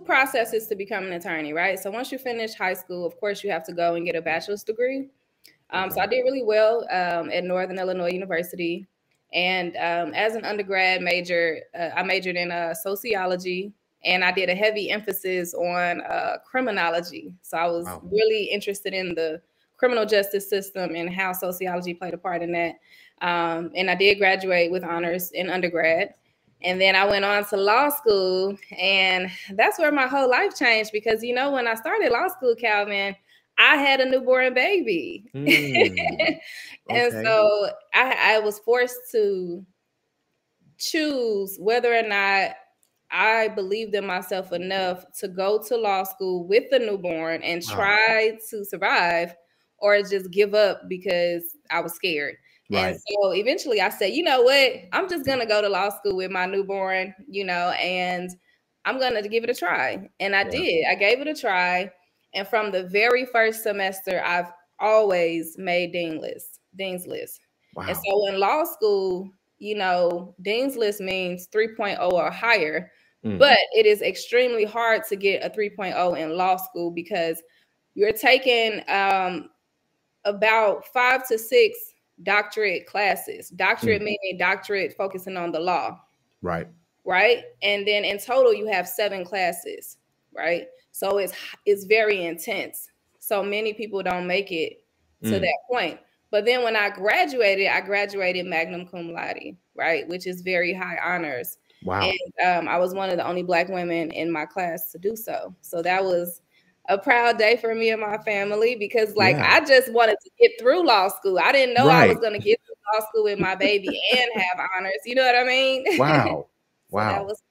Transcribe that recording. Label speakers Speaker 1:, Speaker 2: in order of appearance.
Speaker 1: processes to become an attorney, right? So once you finish high school, of course, you have to go and get a bachelor's degree. Um, so I did really well um, at Northern Illinois University. And um, as an undergrad major, uh, I majored in uh, sociology and I did a heavy emphasis on uh, criminology. So I was wow. really interested in the criminal justice system and how sociology played a part in that. Um, and I did graduate with honors in undergrad. And then I went on to law school, and that's where my whole life changed because, you know, when I started law school, Calvin, I had a newborn baby. Mm, and okay. so I, I was forced to choose whether or not I believed in myself enough to go to law school with the newborn and try wow. to survive or just give up because I was scared. Right. And so eventually I said, you know what? I'm just going to go to law school with my newborn, you know, and I'm going to give it a try. And I yeah. did. I gave it a try. And from the very first semester, I've always made dean list, dean's list. Wow. And so in law school, you know, dean's list means 3.0 or higher, mm. but it is extremely hard to get a 3.0 in law school because you're taking um, about five to six doctorate classes. Doctorate mm. meaning doctorate focusing on the law.
Speaker 2: Right.
Speaker 1: Right. And then in total, you have seven classes. Right. So it's it's very intense. So many people don't make it to mm. that point. But then when I graduated, I graduated magna cum laude, right, which is very high honors.
Speaker 2: Wow.
Speaker 1: And um, I was one of the only black women in my class to do so. So that was a proud day for me and my family because like yeah. I just wanted to get through law school. I didn't know right. I was going to get through law school with my baby and have honors. You know what I mean?
Speaker 2: Wow. Wow. so that was.